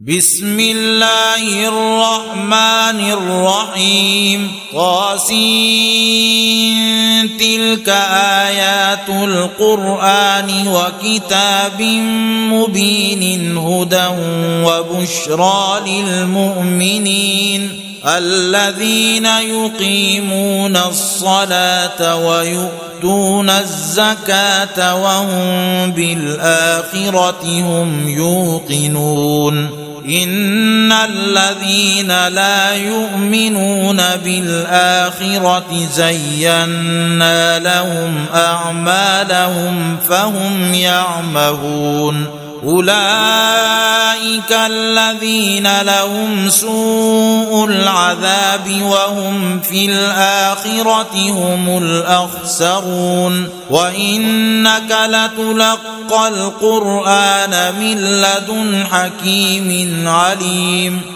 بسم الله الرحمن الرحيم. قاسين تلك آيات القرآن وكتاب مبين هدى وبشرى للمؤمنين الذين يقيمون الصلاة ويؤتون الزكاة وهم بالآخرة هم يوقنون. ان الذين لا يؤمنون بالاخره زينا لهم اعمالهم فهم يعمهون اولئك الذين لهم سوء العذاب وهم في الاخره هم الاخسرون وانك لتلقى القران من لدن حكيم عليم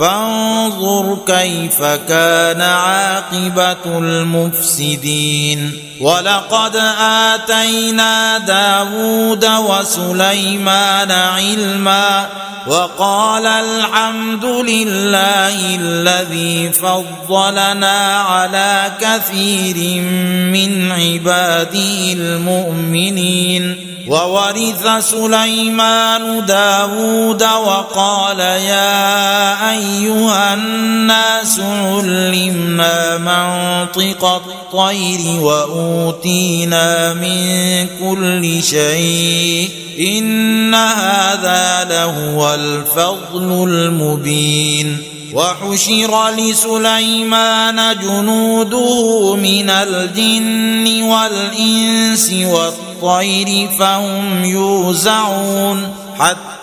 فانظر كيف كان عاقبة المفسدين. ولقد آتينا داود وسليمان علما وقال الحمد لله الذي فضلنا على كثير من عباده المؤمنين. وورث سليمان داود وقال يا أيها الناس علمنا منطق الطير وأوتينا من كل شيء إن هذا لهو الفضل المبين وحشر لسليمان جنوده من الجن والإنس والطير فهم يوزعون حتى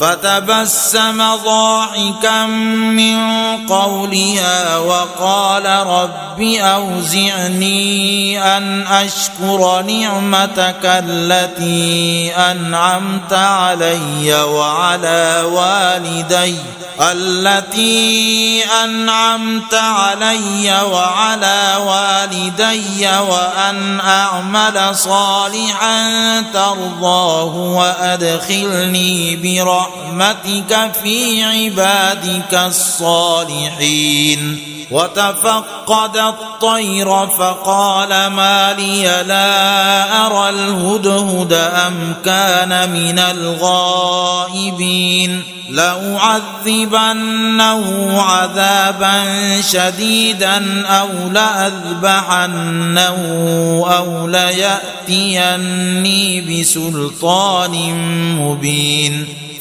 فتبسم ضاحكا من قولها وقال رب أوزعني أن أشكر نعمتك التي أنعمت علي وعلى والدي التي أنعمت علي وعلى والدي وأن أعمل صالحا ترضاه وأدخلني برحمتك. برحمتك في عبادك الصالحين. وتفقد الطير فقال ما لي لا أرى الهدهد أم كان من الغائبين. لأعذبنه عذابا شديدا أو لأذبحنه أو ليأتيني بسلطان مبين.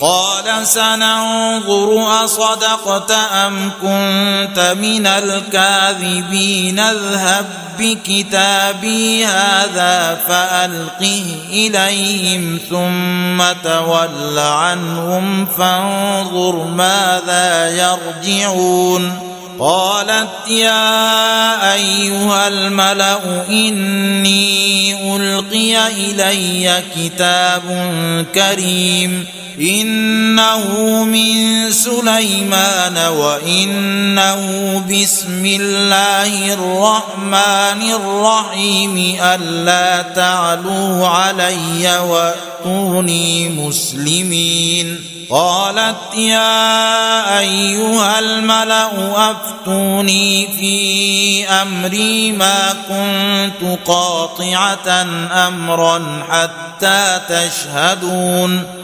قال سننظر أصدقت أم كنت من الكاذبين اذهب بكتابي هذا فألقه إليهم ثم تول عنهم فانظر ماذا يرجعون قالت يا أيها الملأ إني ألقي إلي كتاب كريم إنه من سليمان وإنه بسم الله الرحمن الرحيم ألا تعلوا علي وأتوني مسلمين. قالت يا أيها الملأ أفتوني في أمري ما كنت قاطعة أمرا حتى تشهدون.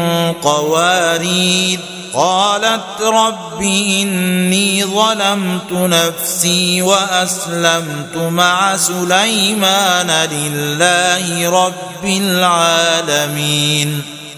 قوارير. قالت رب إني ظلمت نفسي وأسلمت مع سليمان لله رب العالمين.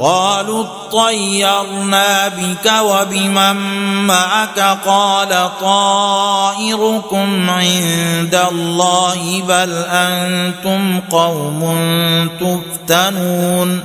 قالوا اطيرنا بك وبمن معك قال طائركم عند الله بل أنتم قوم تفتنون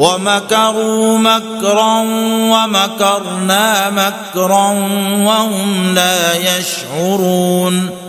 ومكروا مكرا ومكرنا مكرا وهم لا يشعرون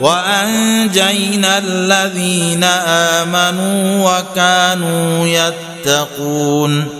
وأنجينا الذين آمنوا وكانوا يتقون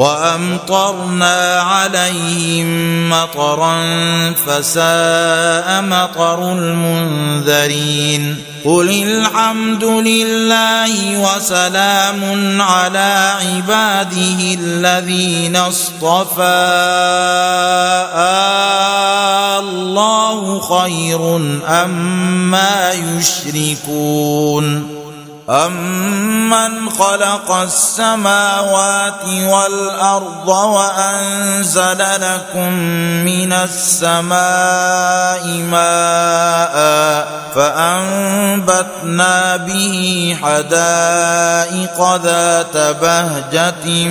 وأمطرنا عليهم مطرا فساء مطر المنذرين. قل الحمد لله وسلام على عباده الذين اصطفى. الله خير اما يشركون. أمن خلق السماوات والأرض وأنزل لكم من السماء ماء فأنبتنا به حدائق ذات بهجة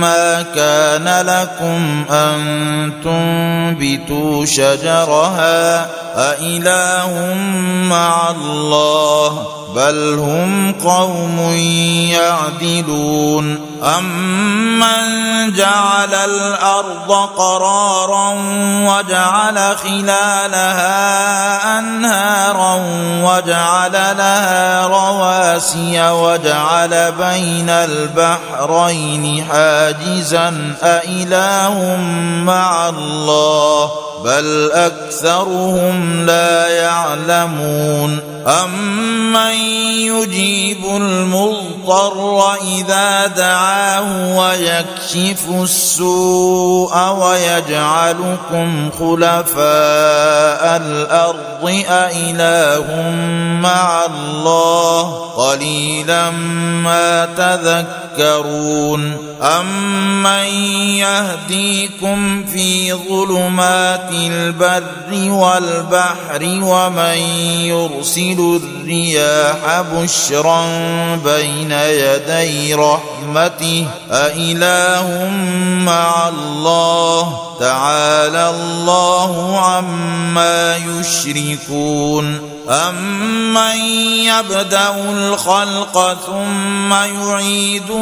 ما كان لكم أن تنبتوا شجرها أإله مع الله بل هم قوم يعدلون. امن جعل الأرض قرارا وجعل خلالها انهارا وجعل لها رواسي وجعل بين البحرين حاجزا أإله مع الله بل اكثرهم لا يعلمون امن يجيب المضطر اذا دعاه ويكشف السوء ويجعلكم خلفاء الأرض أإله مع الله قليلا ما تذكرون امن يهديكم في ظلمات البر والبحر ومن يرسل الرياح بشرا بين يدي رحمته أإله مع الله. تعالى الله عما يشركون. أمن يبدأ الخلق ثم يعيده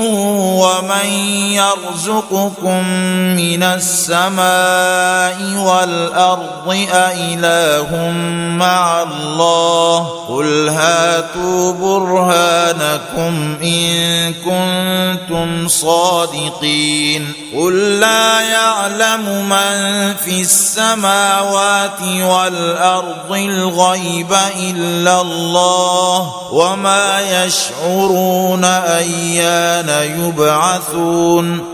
ومن يرزقكم من السماء والأرض أإله مع الله قل هاتوا برهانكم إن كنتم صادقين قل لا يعلم من في السماوات والأرض الغيب إلا الله وما يشعرون أيان يبعثون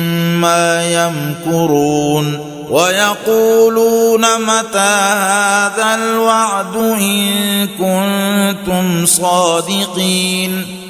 مما يمكرون ويقولون متى هذا الوعد إن كنتم صادقين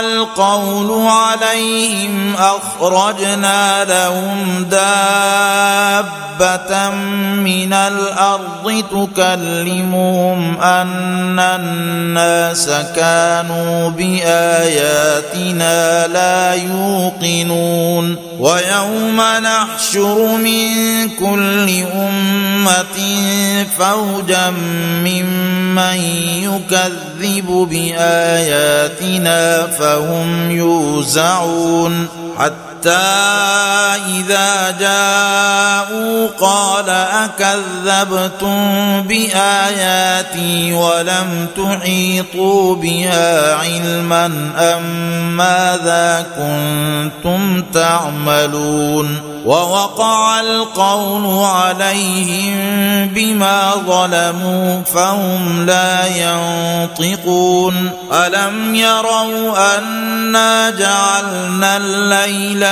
القول عليهم أخرجنا لهم دابة من الأرض تكلمهم أن الناس كانوا بآياتنا لا يوقنون ويوم نحشر من كل أمة فوجا ممن يكذب بآياتنا فهم يوزعون حتى إذا جاءوا قال أكذبتم بآياتي ولم تحيطوا بها علما أم ماذا كنتم تعملون ووقع القول عليهم بما ظلموا فهم لا ينطقون ألم يروا أنا جعلنا الليل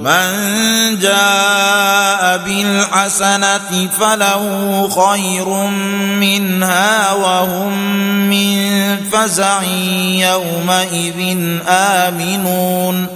من جاء بالحسنة فله خير منها وهم من فزع يومئذ آمنون.